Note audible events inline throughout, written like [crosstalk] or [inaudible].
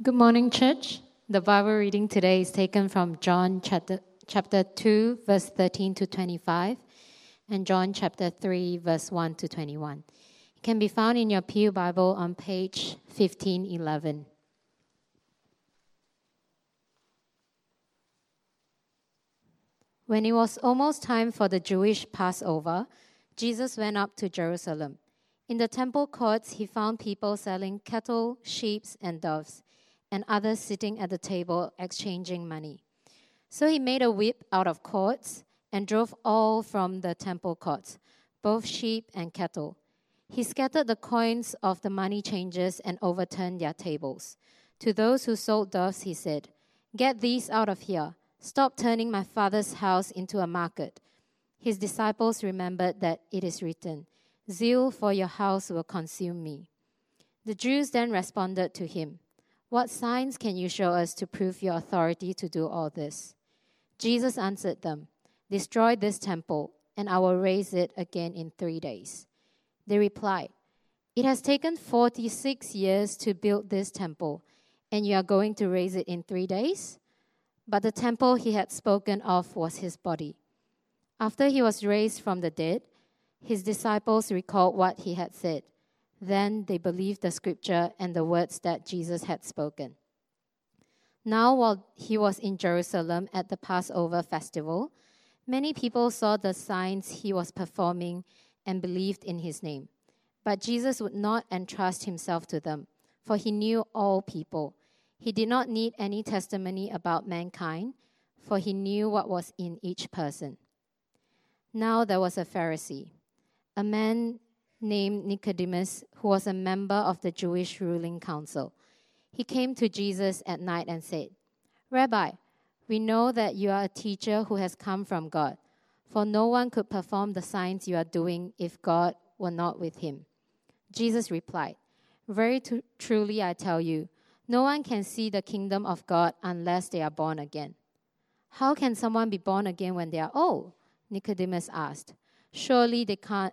Good morning, church. The Bible reading today is taken from John chapter, chapter 2, verse 13 to 25, and John chapter 3, verse 1 to 21. It can be found in your Pew Bible on page 1511. When it was almost time for the Jewish Passover, Jesus went up to Jerusalem. In the temple courts, he found people selling cattle, sheep, and doves and others sitting at the table exchanging money. So he made a whip out of cords and drove all from the temple courts, both sheep and cattle. He scattered the coins of the money changers and overturned their tables. To those who sold doves, he said, Get these out of here. Stop turning my father's house into a market. His disciples remembered that it is written, Zeal for your house will consume me. The Jews then responded to him, what signs can you show us to prove your authority to do all this? Jesus answered them, Destroy this temple, and I will raise it again in three days. They replied, It has taken 46 years to build this temple, and you are going to raise it in three days? But the temple he had spoken of was his body. After he was raised from the dead, his disciples recalled what he had said. Then they believed the scripture and the words that Jesus had spoken. Now, while he was in Jerusalem at the Passover festival, many people saw the signs he was performing and believed in his name. But Jesus would not entrust himself to them, for he knew all people. He did not need any testimony about mankind, for he knew what was in each person. Now there was a Pharisee, a man named Nicodemus, who was a member of the Jewish ruling council. He came to Jesus at night and said, Rabbi, we know that you are a teacher who has come from God, for no one could perform the signs you are doing if God were not with him. Jesus replied, Very t- truly I tell you, no one can see the kingdom of God unless they are born again. How can someone be born again when they are old? Nicodemus asked. Surely they can't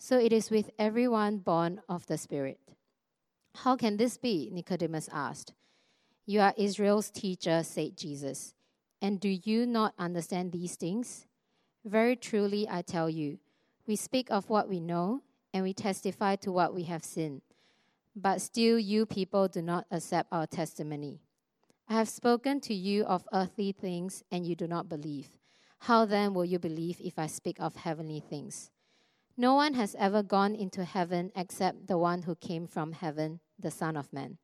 So it is with everyone born of the Spirit. How can this be? Nicodemus asked. You are Israel's teacher, said Jesus. And do you not understand these things? Very truly, I tell you, we speak of what we know, and we testify to what we have seen. But still, you people do not accept our testimony. I have spoken to you of earthly things, and you do not believe. How then will you believe if I speak of heavenly things? No one has ever gone into heaven except the one who came from heaven, the Son of Man.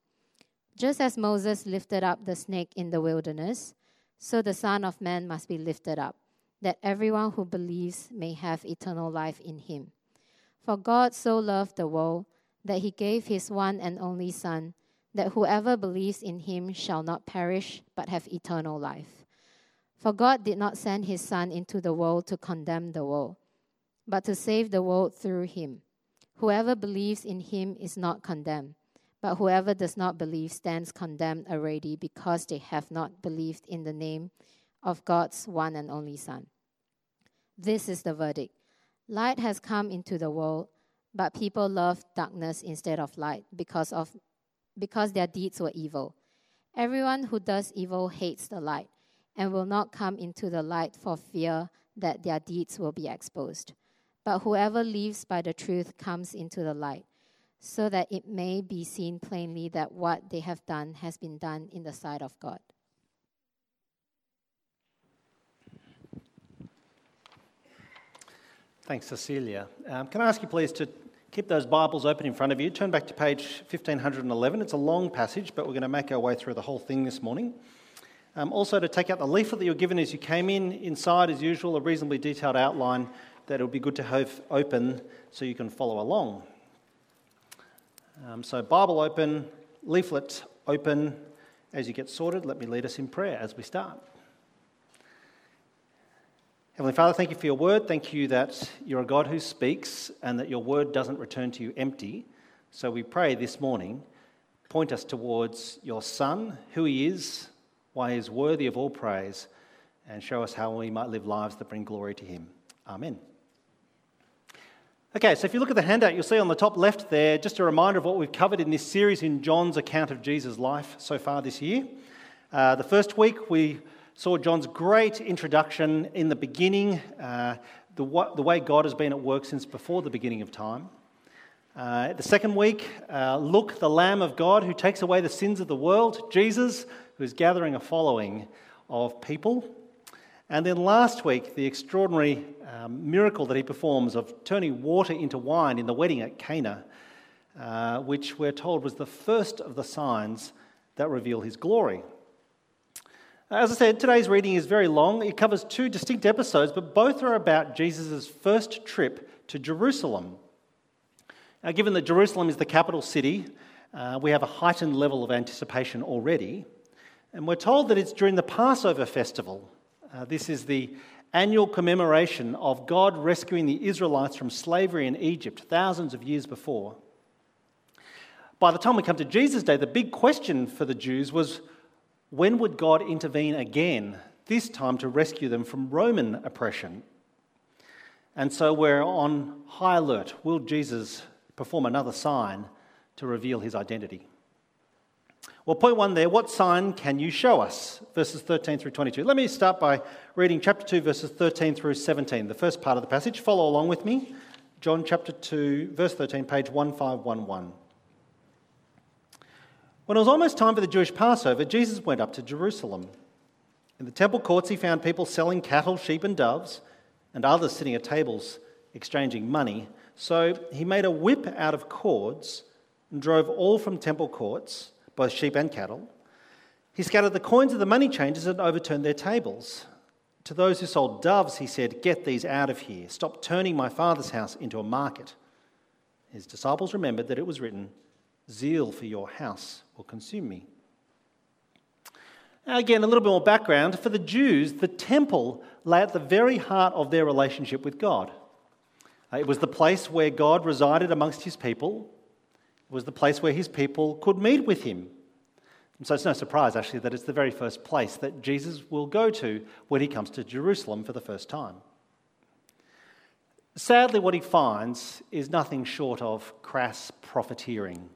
Just as Moses lifted up the snake in the wilderness, so the Son of Man must be lifted up, that everyone who believes may have eternal life in him. For God so loved the world that he gave his one and only Son, that whoever believes in him shall not perish, but have eternal life. For God did not send his Son into the world to condemn the world but to save the world through him. Whoever believes in him is not condemned, but whoever does not believe stands condemned already because they have not believed in the name of God's one and only Son. This is the verdict Light has come into the world, but people loved darkness instead of light because, of, because their deeds were evil. Everyone who does evil hates the light and will not come into the light for fear that their deeds will be exposed. But whoever lives by the truth comes into the light, so that it may be seen plainly that what they have done has been done in the sight of God. Thanks, Cecilia. Um, can I ask you, please, to keep those Bibles open in front of you? Turn back to page 1511. It's a long passage, but we're going to make our way through the whole thing this morning. Um, also, to take out the leaflet that you were given as you came in, inside, as usual, a reasonably detailed outline that it would be good to have open so you can follow along. Um, so, Bible open, leaflet open, as you get sorted, let me lead us in prayer as we start. Heavenly Father, thank you for your word. Thank you that you're a God who speaks and that your word doesn't return to you empty. So we pray this morning, point us towards your Son, who he is, why he is worthy of all praise, and show us how we might live lives that bring glory to him. Amen. Okay, so if you look at the handout, you'll see on the top left there just a reminder of what we've covered in this series in John's account of Jesus' life so far this year. Uh, the first week we saw John's great introduction in the beginning, uh, the, the, way God has been at work since before the beginning of time. Uh, the second week, uh, look, the Lamb of God who takes away the sins of the world, Jesus, who is gathering a following of people. And then last week, the extraordinary um, miracle that he performs of turning water into wine in the wedding at Cana, uh, which we're told was the first of the signs that reveal his glory. As I said, today's reading is very long. It covers two distinct episodes, but both are about Jesus' first trip to Jerusalem. Now, given that Jerusalem is the capital city, uh, we have a heightened level of anticipation already. And we're told that it's during the Passover festival. Uh, this is the annual commemoration of God rescuing the Israelites from slavery in Egypt thousands of years before. By the time we come to Jesus' day, the big question for the Jews was when would God intervene again, this time to rescue them from Roman oppression? And so we're on high alert. Will Jesus perform another sign to reveal his identity? Well, point one there what sign can you show us? Verses 13 through 22. Let me start by reading chapter 2, verses 13 through 17, the first part of the passage. Follow along with me. John chapter 2, verse 13, page 1511. When it was almost time for the Jewish Passover, Jesus went up to Jerusalem. In the temple courts, he found people selling cattle, sheep, and doves, and others sitting at tables exchanging money. So he made a whip out of cords and drove all from temple courts, both sheep and cattle. He scattered the coins of the money changers and overturned their tables. To those who sold doves, he said, Get these out of here. Stop turning my father's house into a market. His disciples remembered that it was written, Zeal for your house will consume me. Now, again, a little bit more background. For the Jews, the temple lay at the very heart of their relationship with God. Uh, it was the place where God resided amongst his people, was the place where his people could meet with him. And so it's no surprise, actually, that it's the very first place that Jesus will go to when he comes to Jerusalem for the first time. Sadly, what he finds is nothing short of crass profiteering.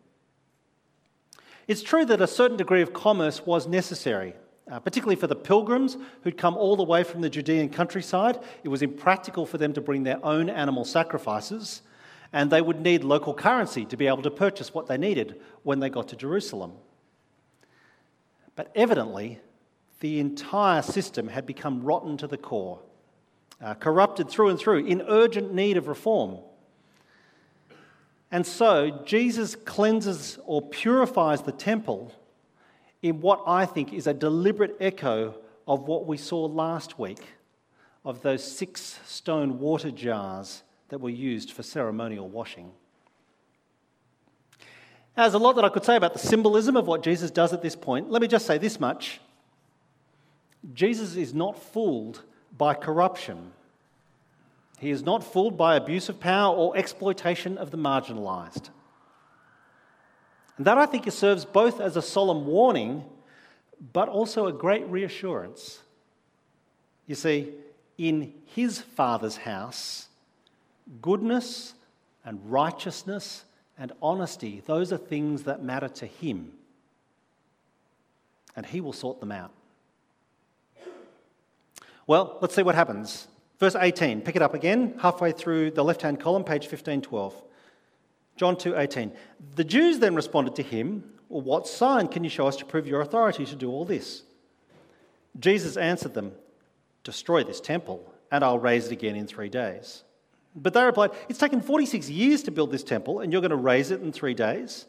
It's true that a certain degree of commerce was necessary, uh, particularly for the pilgrims who'd come all the way from the Judean countryside. It was impractical for them to bring their own animal sacrifices, and they would need local currency to be able to purchase what they needed when they got to Jerusalem. But evidently, the entire system had become rotten to the core, uh, corrupted through and through, in urgent need of reform. And so Jesus cleanses or purifies the temple in what I think is a deliberate echo of what we saw last week of those six stone water jars that were used for ceremonial washing. Now, there's a lot that I could say about the symbolism of what Jesus does at this point. Let me just say this much Jesus is not fooled by corruption. He is not fooled by abuse of power or exploitation of the marginalised. And that I think serves both as a solemn warning, but also a great reassurance. You see, in his Father's house, goodness and righteousness and honesty, those are things that matter to him. And he will sort them out. Well, let's see what happens Verse 18, pick it up again, halfway through the left hand column, page 1512. John 2:18. The Jews then responded to him, well, "What sign can you show us to prove your authority to do all this?" Jesus answered them, "Destroy this temple, and I'll raise it again in 3 days." But they replied, "It's taken 46 years to build this temple, and you're going to raise it in 3 days?"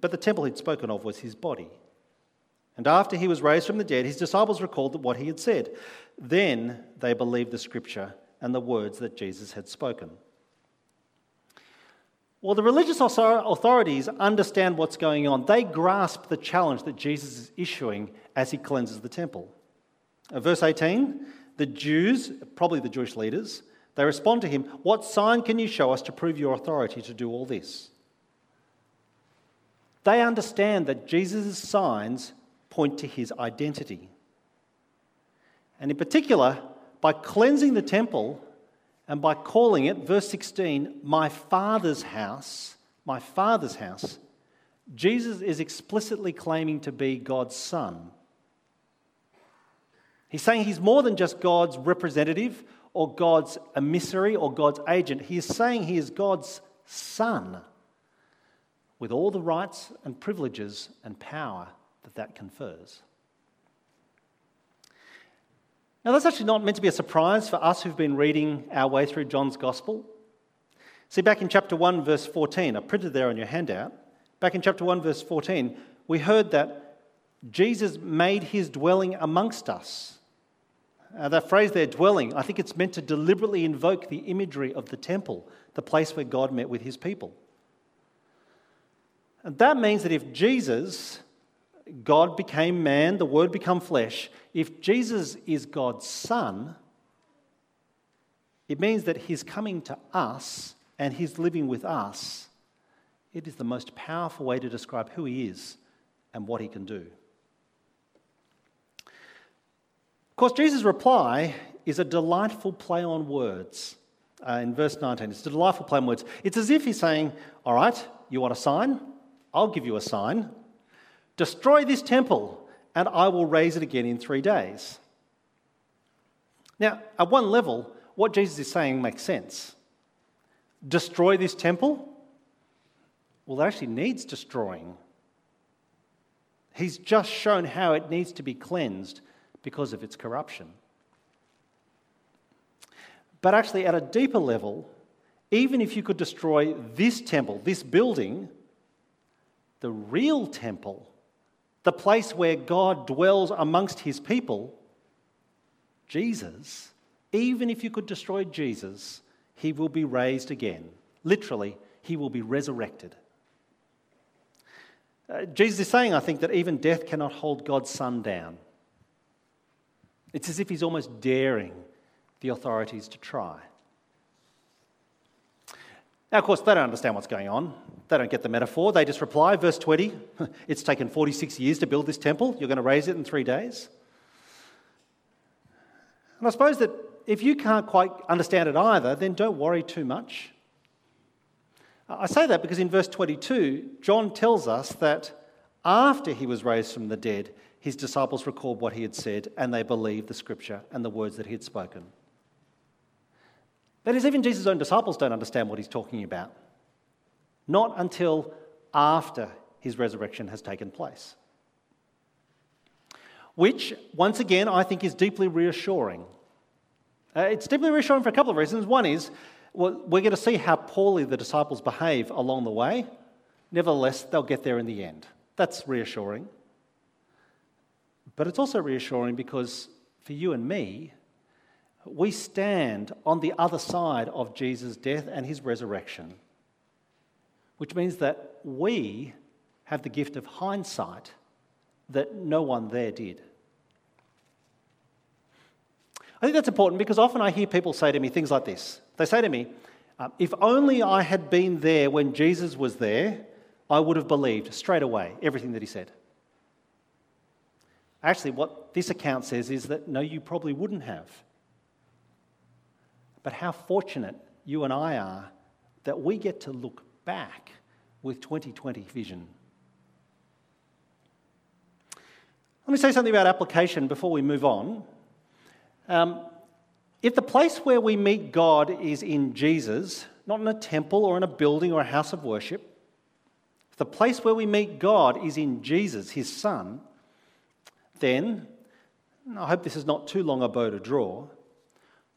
But the temple he'd spoken of was his body. And after he was raised from the dead, his disciples recalled what he had said. Then they believed the scripture and the words that Jesus had spoken. Well, the religious authorities understand what's going on. They grasp the challenge that Jesus is issuing as he cleanses the temple. Uh, verse 18 the Jews, probably the Jewish leaders, they respond to him, What sign can you show us to prove your authority to do all this? They understand that Jesus' signs point to his identity. And in particular, by cleansing the temple and by calling it, verse 16, my Father's house, my Father's house, Jesus is explicitly claiming to be God's Son. He's saying he's more than just God's representative or God's emissary or God's agent. He is saying he is God's Son with all the rights and privileges and power that that confers. Now, that's actually not meant to be a surprise for us who've been reading our way through John's Gospel. See, back in chapter 1, verse 14, I printed there on your handout. Back in chapter 1, verse 14, we heard that Jesus made his dwelling amongst us. Uh, that phrase there, dwelling, I think it's meant to deliberately invoke the imagery of the temple, the place where God met with his people. And that means that if Jesus, God became man, the Word became flesh, if Jesus is God's Son, it means that He's coming to us and He's living with us. It is the most powerful way to describe who He is and what He can do. Of course, Jesus' reply is a delightful play on words. Uh, in verse 19, it's a delightful play on words. It's as if he's saying, All right, you want a sign? I'll give you a sign. Destroy this temple, and I will raise it again in three days. Now, at one level, what Jesus is saying makes sense. Destroy this temple? Well, it actually needs destroying. He's just shown how it needs to be cleansed because of its corruption. But actually, at a deeper level, even if you could destroy this temple, this building, the real temple, the place where God dwells amongst his people, Jesus, even if you could destroy Jesus, he will be raised again. Literally, he will be resurrected. Uh, Jesus is saying, I think, that even death cannot hold God's Son down. It's as if he's almost daring the authorities to try. Now, of course, they don't understand what's going on. They don't get the metaphor. They just reply, verse 20, [laughs] it's taken 46 years to build this temple. You're going to raise it in three days. And I suppose that if you can't quite understand it either, then don't worry too much. I say that because in verse 22, John tells us that after he was raised from the dead, his disciples recalled what he had said and they believed the scripture and the words that he had spoken. That is, even Jesus' own disciples don't understand what he's talking about. Not until after his resurrection has taken place. Which, once again, I think is deeply reassuring. Uh, it's deeply reassuring for a couple of reasons. One is, well, we're going to see how poorly the disciples behave along the way. Nevertheless, they'll get there in the end. That's reassuring. But it's also reassuring because for you and me, we stand on the other side of Jesus' death and his resurrection, which means that we have the gift of hindsight that no one there did. I think that's important because often I hear people say to me things like this. They say to me, uh, If only I had been there when Jesus was there, I would have believed straight away everything that he said. Actually, what this account says is that no, you probably wouldn't have. But how fortunate you and I are that we get to look back with 2020 vision. Let me say something about application before we move on. Um, if the place where we meet God is in Jesus, not in a temple or in a building or a house of worship, if the place where we meet God is in Jesus, his Son, then, I hope this is not too long a bow to draw,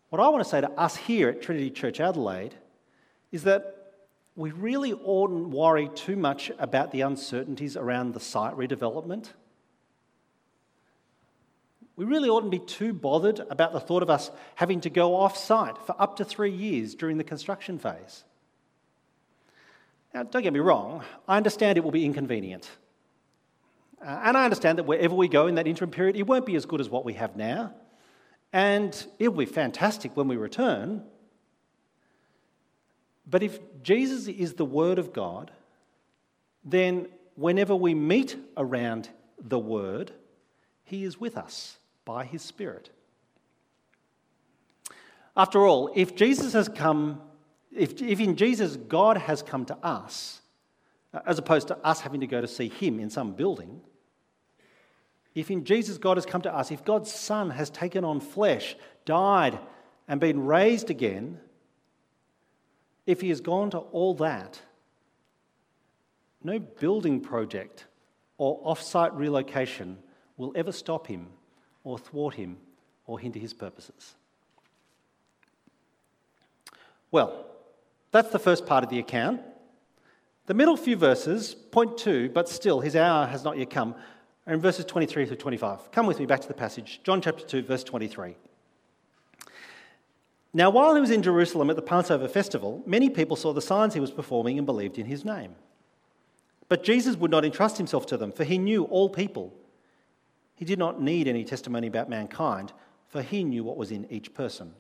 what I want to say to us here at Trinity Church Adelaide is that we really oughtn't worry too much about the uncertainties around the site redevelopment. We really oughtn't be too bothered about the thought of us having to go off site for up to three years during the construction phase. Now, don't get me wrong, I understand it will be inconvenient. Uh, and I understand that wherever we go in that interim period, it won't be as good as what we have now. And it will be fantastic when we return. But if Jesus is the Word of God, then whenever we meet around the Word, He is with us by His Spirit. After all, if Jesus has come, if, if in Jesus God has come to us, as opposed to us having to go to see Him in some building, if in Jesus God has come to us, if God's Son has taken on flesh, died, and been raised again, if He has gone to all that, no building project or off site relocation will ever stop Him or thwart Him or hinder His purposes. Well, that's the first part of the account. The middle few verses point to, but still, his hour has not yet come, are in verses 23 through 25. Come with me back to the passage, John chapter 2, verse 23. Now, while he was in Jerusalem at the Passover festival, many people saw the signs he was performing and believed in his name. But Jesus would not entrust himself to them, for he knew all people. He did not need any testimony about mankind, for he knew what was in each person.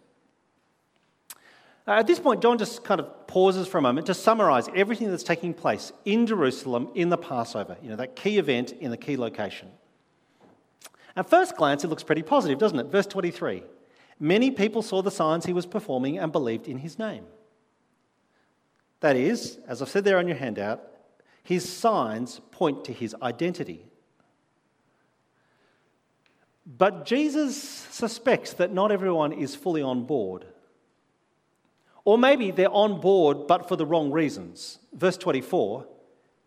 Uh, at this point, John just kind of pauses for a moment to summarize everything that's taking place in Jerusalem in the Passover, you know, that key event in the key location. At first glance, it looks pretty positive, doesn't it? Verse 23 Many people saw the signs he was performing and believed in his name. That is, as I've said there on your handout, his signs point to his identity. But Jesus suspects that not everyone is fully on board. Or maybe they're on board but for the wrong reasons. Verse 24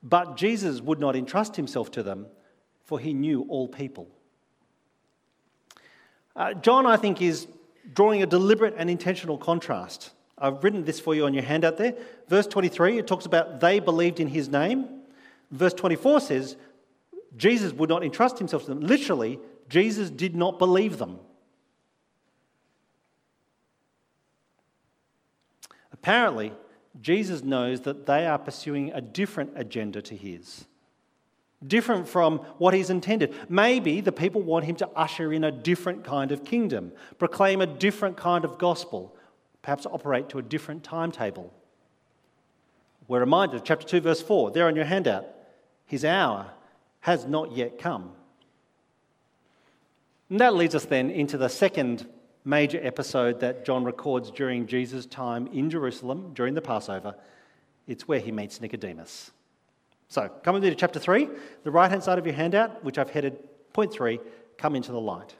But Jesus would not entrust himself to them, for he knew all people. Uh, John, I think, is drawing a deliberate and intentional contrast. I've written this for you on your handout there. Verse 23, it talks about they believed in his name. Verse 24 says Jesus would not entrust himself to them. Literally, Jesus did not believe them. Apparently, Jesus knows that they are pursuing a different agenda to his, different from what he's intended. Maybe the people want him to usher in a different kind of kingdom, proclaim a different kind of gospel, perhaps operate to a different timetable. We're reminded of chapter 2, verse 4, there on your handout. His hour has not yet come. And that leads us then into the second major episode that John records during Jesus' time in Jerusalem during the Passover. It's where he meets Nicodemus. So, come with me to chapter 3, the right hand side of your handout, which I've headed point 3, come into the light.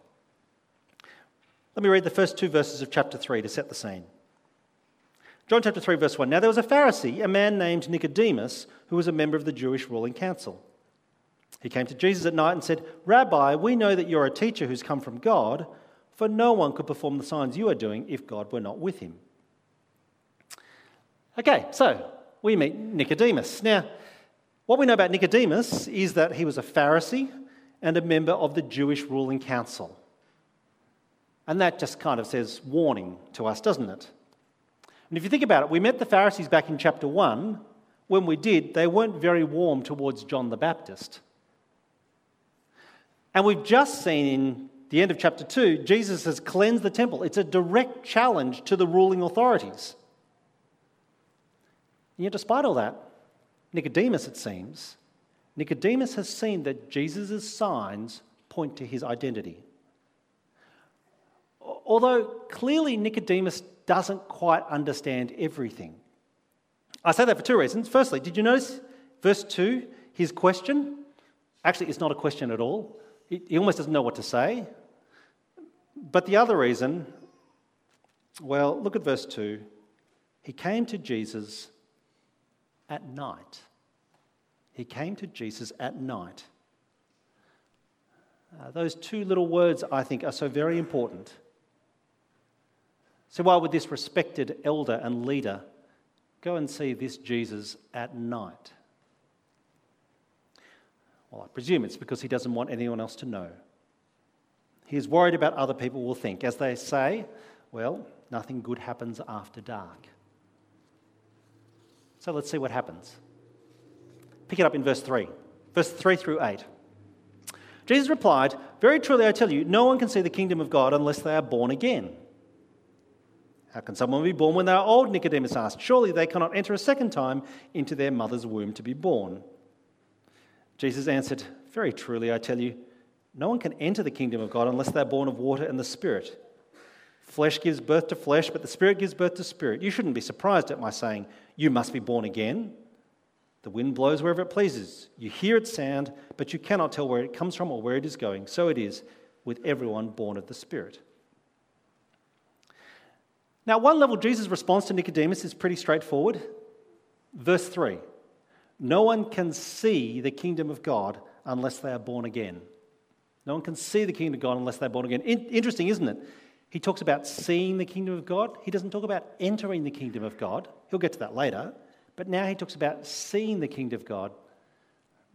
Let me read the first two verses of chapter 3 to set the scene. John chapter 3, verse 1. Now there was a Pharisee, a man named Nicodemus, who was a member of the Jewish ruling council. He came to Jesus at night and said, Rabbi, we know that you're a teacher who's come from God for no one could perform the signs you are doing if God were not with him. Okay, so we meet Nicodemus. Now, what we know about Nicodemus is that he was a Pharisee and a member of the Jewish ruling council. And that just kind of says warning to us, doesn't it? And if you think about it, we met the Pharisees back in chapter 1. When we did, they weren't very warm towards John the Baptist. And we've just seen in the end of chapter 2, Jesus has cleansed the temple. It's a direct challenge to the ruling authorities. And yet, despite all that, Nicodemus, it seems, Nicodemus has seen that Jesus' signs point to his identity. Although clearly Nicodemus doesn't quite understand everything. I say that for two reasons. Firstly, did you notice verse 2, his question? Actually, it's not a question at all. He almost doesn't know what to say. But the other reason, well, look at verse 2. He came to Jesus at night. He came to Jesus at night. Uh, those two little words, I think, are so very important. So, why would this respected elder and leader go and see this Jesus at night? Well, I presume it's because he doesn't want anyone else to know. He's worried about other people will think. As they say, well, nothing good happens after dark. So let's see what happens. pick it up in verse 3, verse 3 through 8. Jesus replied, Very truly I tell you, no one can see the kingdom of God unless they are born again. How can someone be born when they are old? Nicodemus asked. Surely they cannot enter a second time into their mother's womb to be born. Jesus answered, Very truly I tell you, no one can enter the kingdom of God unless they are born of water and the Spirit. Flesh gives birth to flesh, but the Spirit gives birth to spirit. You shouldn't be surprised at my saying, You must be born again. The wind blows wherever it pleases. You hear its sound, but you cannot tell where it comes from or where it is going. So it is with everyone born of the Spirit. Now, one level, Jesus' response to Nicodemus is pretty straightforward. Verse 3 No one can see the kingdom of God unless they are born again. No one can see the kingdom of God unless they're born again. In- interesting, isn't it? He talks about seeing the kingdom of God. He doesn't talk about entering the kingdom of God. He'll get to that later. But now he talks about seeing the kingdom of God,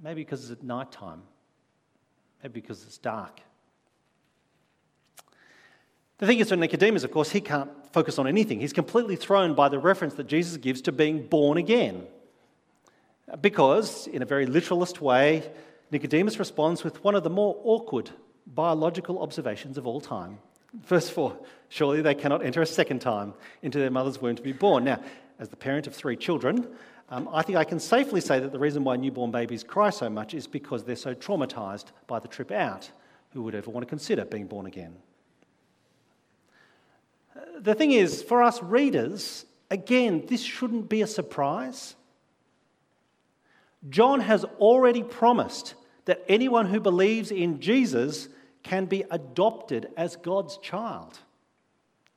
maybe because it's at night time, maybe because it's dark. The thing is, for Nicodemus, of course, he can't focus on anything. He's completely thrown by the reference that Jesus gives to being born again. Because, in a very literalist way, Nicodemus responds with one of the more awkward biological observations of all time. Verse 4 Surely they cannot enter a second time into their mother's womb to be born. Now, as the parent of three children, um, I think I can safely say that the reason why newborn babies cry so much is because they're so traumatized by the trip out. Who would ever want to consider being born again? The thing is, for us readers, again, this shouldn't be a surprise. John has already promised that anyone who believes in Jesus can be adopted as God's child.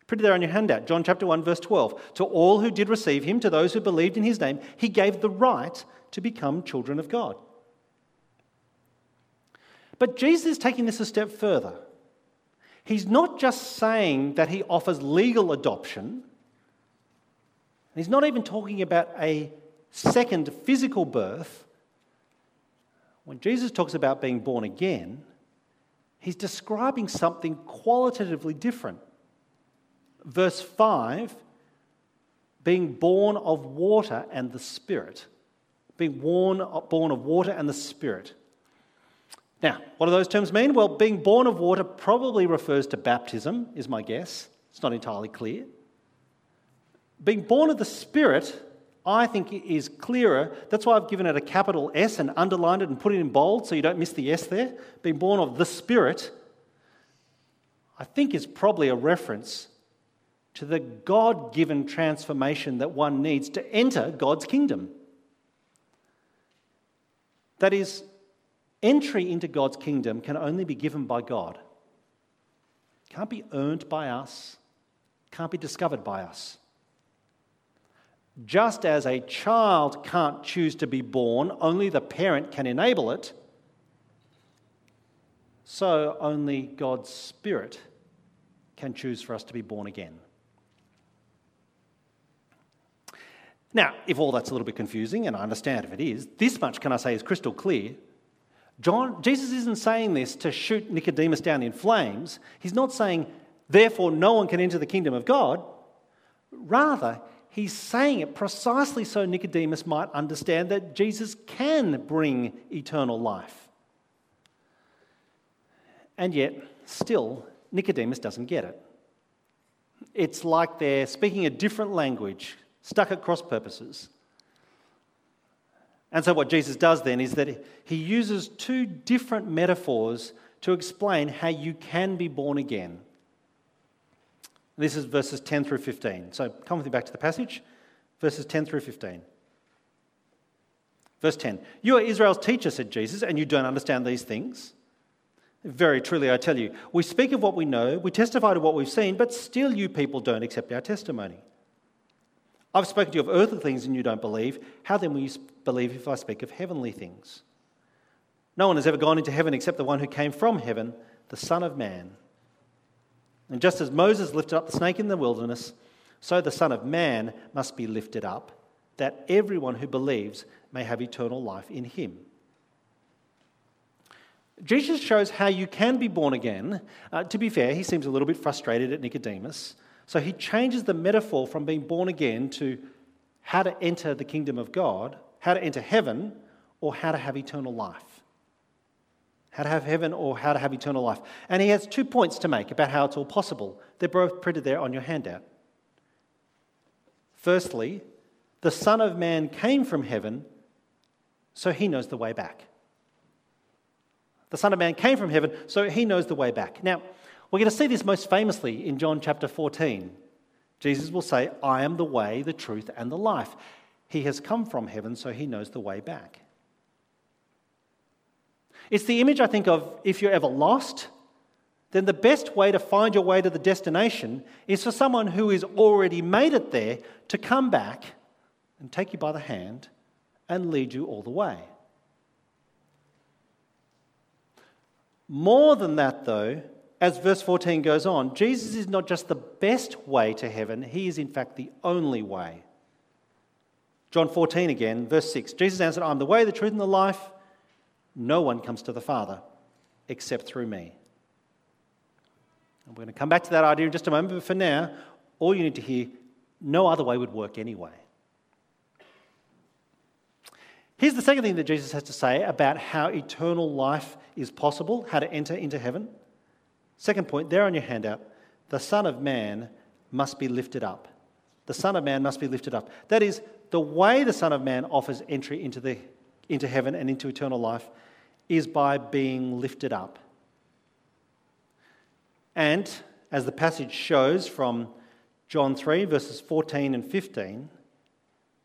Put it there on your handout, John chapter 1, verse 12. To all who did receive him, to those who believed in his name, he gave the right to become children of God. But Jesus is taking this a step further. He's not just saying that he offers legal adoption, he's not even talking about a second physical birth. When Jesus talks about being born again, he's describing something qualitatively different. Verse 5 being born of water and the Spirit. Being born, born of water and the Spirit. Now, what do those terms mean? Well, being born of water probably refers to baptism, is my guess. It's not entirely clear. Being born of the Spirit, I think, is clearer. That's why I've given it a capital S and underlined it and put it in bold so you don't miss the S there. Being born of the Spirit, I think, is probably a reference to the God given transformation that one needs to enter God's kingdom. That is, Entry into God's kingdom can only be given by God. Can't be earned by us, can't be discovered by us. Just as a child can't choose to be born, only the parent can enable it, so only God's Spirit can choose for us to be born again. Now, if all that's a little bit confusing, and I understand if it is, this much can I say is crystal clear John, Jesus isn't saying this to shoot Nicodemus down in flames. He's not saying, therefore, no one can enter the kingdom of God. Rather, he's saying it precisely so Nicodemus might understand that Jesus can bring eternal life. And yet, still, Nicodemus doesn't get it. It's like they're speaking a different language, stuck at cross purposes. And so, what Jesus does then is that he uses two different metaphors to explain how you can be born again. This is verses 10 through 15. So, come with me back to the passage, verses 10 through 15. Verse 10 You are Israel's teacher, said Jesus, and you don't understand these things. Very truly, I tell you, we speak of what we know, we testify to what we've seen, but still you people don't accept our testimony. I've spoken to you of earthly things and you don't believe. How then will you believe if I speak of heavenly things? No one has ever gone into heaven except the one who came from heaven, the Son of Man. And just as Moses lifted up the snake in the wilderness, so the Son of Man must be lifted up, that everyone who believes may have eternal life in him. Jesus shows how you can be born again. Uh, to be fair, he seems a little bit frustrated at Nicodemus. So he changes the metaphor from being born again to how to enter the kingdom of God, how to enter heaven, or how to have eternal life. How to have heaven or how to have eternal life. And he has two points to make about how it's all possible. They're both printed there on your handout. Firstly, the Son of Man came from heaven, so he knows the way back. The Son of Man came from heaven, so he knows the way back. Now, we're going to see this most famously in John chapter 14. Jesus will say, I am the way, the truth, and the life. He has come from heaven, so he knows the way back. It's the image I think of if you're ever lost, then the best way to find your way to the destination is for someone who has already made it there to come back and take you by the hand and lead you all the way. More than that, though, as verse 14 goes on, Jesus is not just the best way to heaven, he is in fact the only way. John 14 again, verse 6 Jesus answered, I'm the way, the truth, and the life. No one comes to the Father except through me. And we're going to come back to that idea in just a moment, but for now, all you need to hear no other way would work anyway. Here's the second thing that Jesus has to say about how eternal life is possible, how to enter into heaven. Second point, there on your handout the Son of Man must be lifted up. The Son of Man must be lifted up. That is, the way the Son of Man offers entry into, the, into heaven and into eternal life is by being lifted up. And as the passage shows from John 3, verses 14 and 15,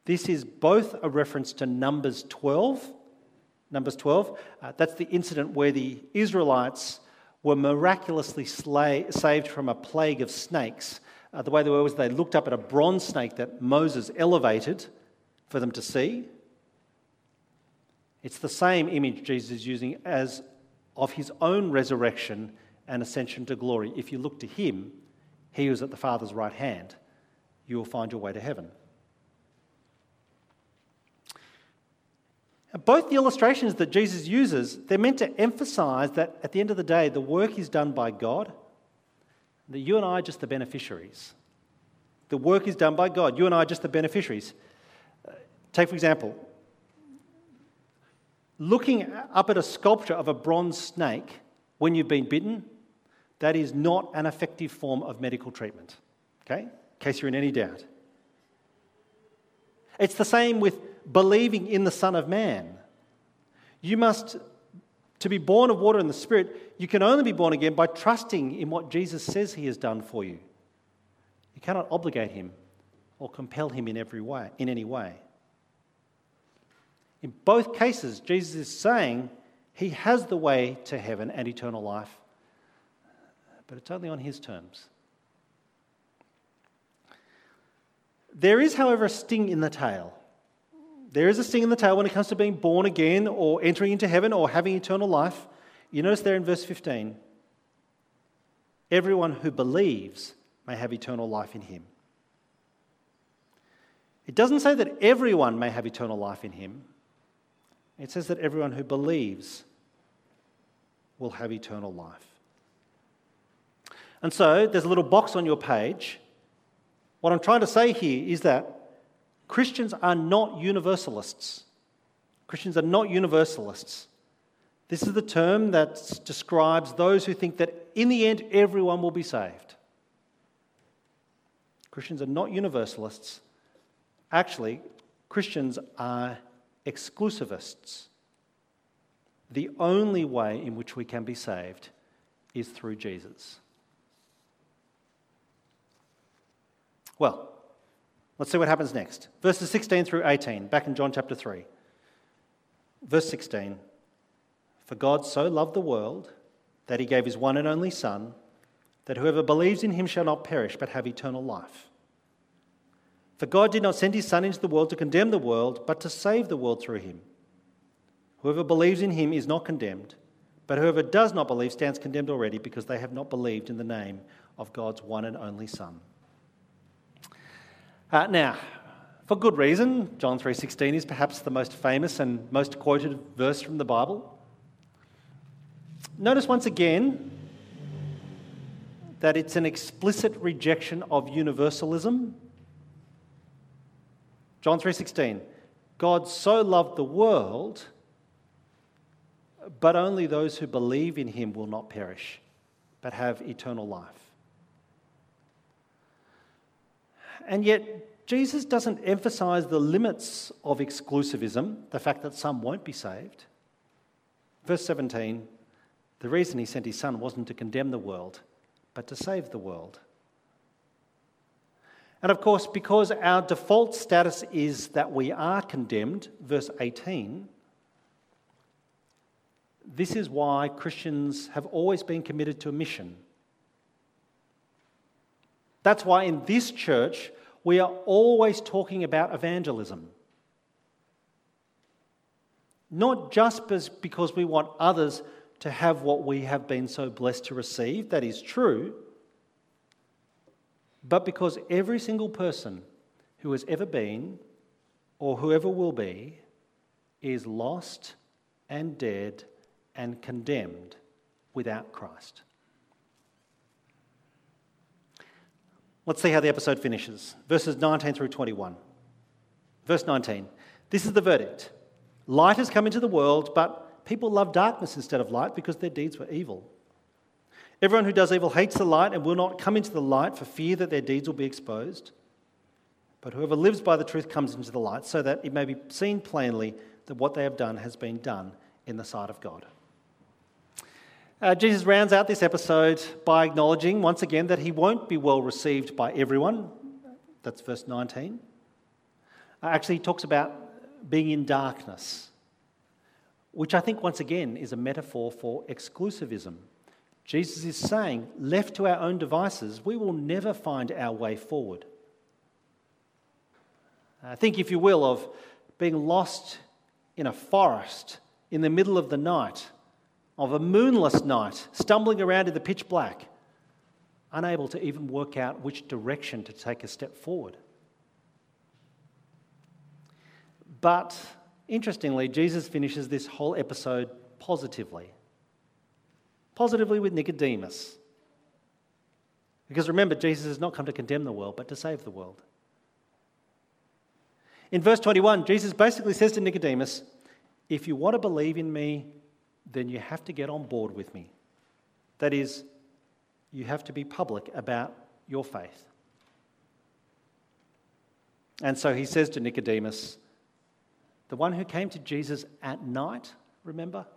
this is both a reference to Numbers 12. Numbers 12, uh, that's the incident where the Israelites were miraculously slay, saved from a plague of snakes. Uh, the way they were was they looked up at a bronze snake that Moses elevated for them to see. It's the same image Jesus is using as of his own resurrection and ascension to glory. If you look to him, he who's at the Father's right hand, you will find your way to heaven. Both the illustrations that Jesus uses, they're meant to emphasize that at the end of the day, the work is done by God, that you and I are just the beneficiaries. The work is done by God. You and I are just the beneficiaries. Take, for example, looking up at a sculpture of a bronze snake when you've been bitten, that is not an effective form of medical treatment. Okay? In case you're in any doubt. It's the same with believing in the Son of Man. You must, to be born of water and the Spirit, you can only be born again by trusting in what Jesus says he has done for you. You cannot obligate him or compel him in every way, in any way. In both cases, Jesus is saying he has the way to heaven and eternal life, but it's only on his terms. There is, however, a sting in the tail. There is a sting in the tail when it comes to being born again or entering into heaven or having eternal life. You notice there in verse 15 everyone who believes may have eternal life in him. It doesn't say that everyone may have eternal life in him. It says that everyone who believes will have eternal life. And so there's a little box on your page. What I'm trying to say here is that Christians are not universalists. Christians are not universalists. This is the term that describes those who think that in the end everyone will be saved. Christians are not universalists. Actually, Christians are exclusivists. The only way in which we can be saved is through Jesus. Well, let's see what happens next. Verses 16 through 18, back in John chapter 3. Verse 16 For God so loved the world that he gave his one and only Son, that whoever believes in him shall not perish but have eternal life. For God did not send his Son into the world to condemn the world, but to save the world through him. Whoever believes in him is not condemned, but whoever does not believe stands condemned already because they have not believed in the name of God's one and only Son. Uh, now, for good reason, John 3:16 is perhaps the most famous and most quoted verse from the Bible. Notice once again that it's an explicit rejection of universalism John 3:16 God so loved the world but only those who believe in him will not perish, but have eternal life. And yet, Jesus doesn't emphasize the limits of exclusivism, the fact that some won't be saved. Verse 17 the reason he sent his son wasn't to condemn the world, but to save the world. And of course, because our default status is that we are condemned, verse 18, this is why Christians have always been committed to a mission. That's why in this church, we are always talking about evangelism. Not just because we want others to have what we have been so blessed to receive, that is true, but because every single person who has ever been or whoever will be is lost and dead and condemned without Christ. Let's see how the episode finishes. Verses 19 through 21. Verse 19 This is the verdict Light has come into the world, but people love darkness instead of light because their deeds were evil. Everyone who does evil hates the light and will not come into the light for fear that their deeds will be exposed. But whoever lives by the truth comes into the light so that it may be seen plainly that what they have done has been done in the sight of God. Uh, Jesus rounds out this episode by acknowledging once again that he won't be well received by everyone. That's verse 19. Uh, actually, he talks about being in darkness, which I think once again is a metaphor for exclusivism. Jesus is saying, left to our own devices, we will never find our way forward. Uh, think, if you will, of being lost in a forest in the middle of the night, of a moonless night, stumbling around in the pitch black, unable to even work out which direction to take a step forward. But interestingly, Jesus finishes this whole episode positively positively with Nicodemus. Because remember, Jesus has not come to condemn the world, but to save the world. In verse 21, Jesus basically says to Nicodemus, If you want to believe in me, then you have to get on board with me. That is, you have to be public about your faith. And so he says to Nicodemus, the one who came to Jesus at night, remember?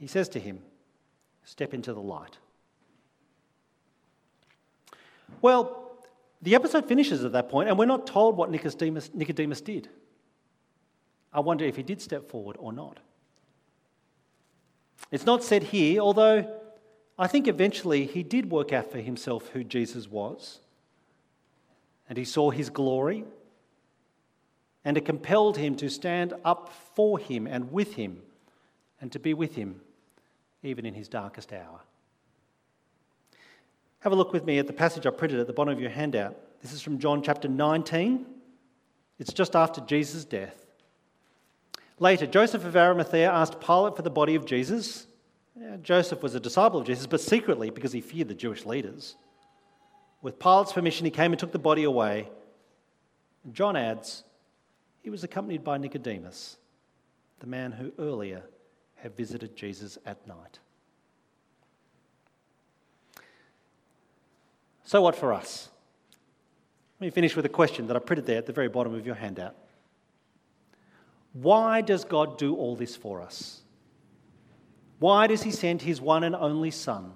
He says to him, step into the light. Well, the episode finishes at that point, and we're not told what Nicodemus, Nicodemus did. I wonder if he did step forward or not. It's not said here, although I think eventually he did work out for himself who Jesus was. And he saw his glory, and it compelled him to stand up for him and with him, and to be with him even in his darkest hour. Have a look with me at the passage I printed at the bottom of your handout. This is from John chapter 19. It's just after Jesus' death. Later, Joseph of Arimathea asked Pilate for the body of Jesus. Joseph was a disciple of Jesus, but secretly because he feared the Jewish leaders. With Pilate's permission, he came and took the body away. John adds, he was accompanied by Nicodemus, the man who earlier have visited Jesus at night. So, what for us? Let me finish with a question that I printed there at the very bottom of your handout. Why does God do all this for us? Why does He send His one and only Son?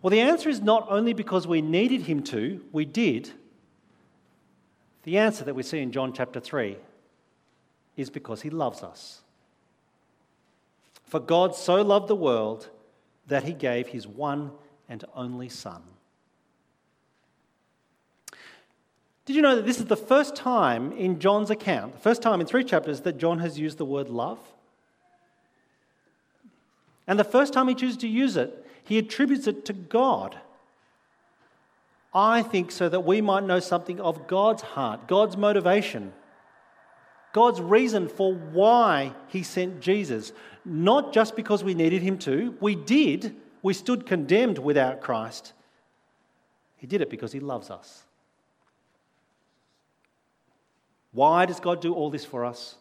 Well, the answer is not only because we needed Him to, we did. The answer that we see in John chapter 3 is because he loves us. For God so loved the world that he gave his one and only Son. Did you know that this is the first time in John's account, the first time in three chapters, that John has used the word love? And the first time he chooses to use it, he attributes it to God. I think so that we might know something of God's heart, God's motivation God's reason for why he sent Jesus. Not just because we needed him to, we did, we stood condemned without Christ. He did it because he loves us. Why does God do all this for us?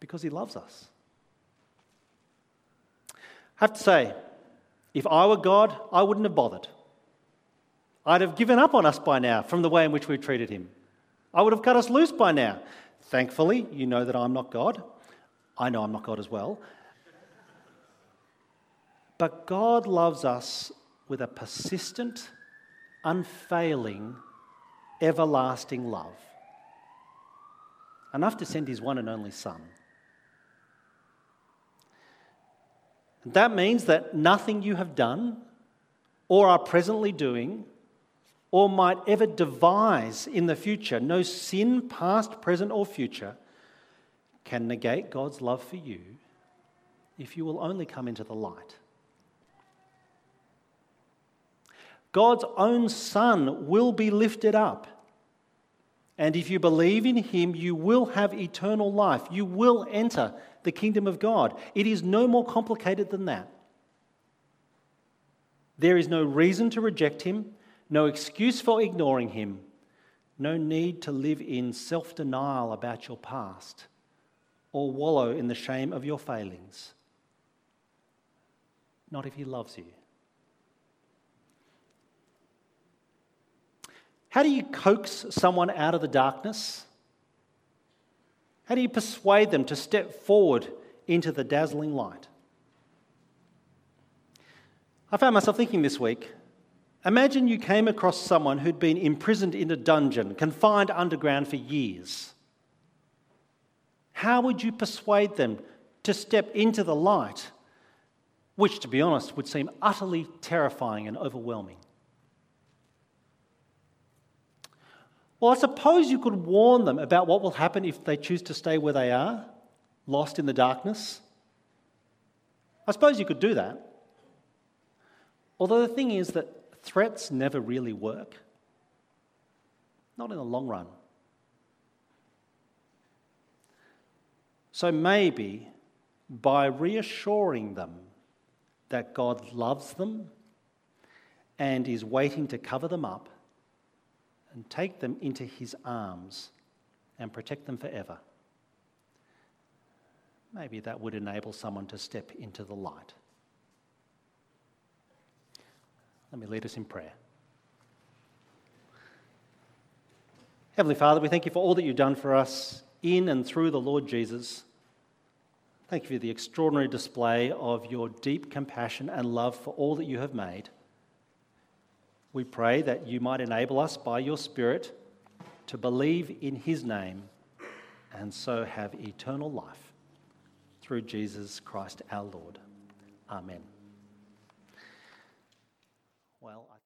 Because he loves us. I have to say, if I were God, I wouldn't have bothered. I'd have given up on us by now from the way in which we treated him. I would have cut us loose by now. Thankfully, you know that I'm not God. I know I'm not God as well. But God loves us with a persistent, unfailing, everlasting love. Enough to send his one and only Son. That means that nothing you have done or are presently doing or might ever devise in the future, no sin, past, present, or future, can negate God's love for you if you will only come into the light. God's own Son will be lifted up. And if you believe in him, you will have eternal life. You will enter the kingdom of God. It is no more complicated than that. There is no reason to reject him, no excuse for ignoring him, no need to live in self denial about your past or wallow in the shame of your failings. Not if he loves you. How do you coax someone out of the darkness? How do you persuade them to step forward into the dazzling light? I found myself thinking this week imagine you came across someone who'd been imprisoned in a dungeon, confined underground for years. How would you persuade them to step into the light, which, to be honest, would seem utterly terrifying and overwhelming? Well, I suppose you could warn them about what will happen if they choose to stay where they are, lost in the darkness. I suppose you could do that. Although the thing is that threats never really work, not in the long run. So maybe by reassuring them that God loves them and is waiting to cover them up, and take them into his arms and protect them forever. Maybe that would enable someone to step into the light. Let me lead us in prayer. Heavenly Father, we thank you for all that you've done for us in and through the Lord Jesus. Thank you for the extraordinary display of your deep compassion and love for all that you have made. We pray that you might enable us by your Spirit to believe in his name and so have eternal life through Jesus Christ our Lord. Amen.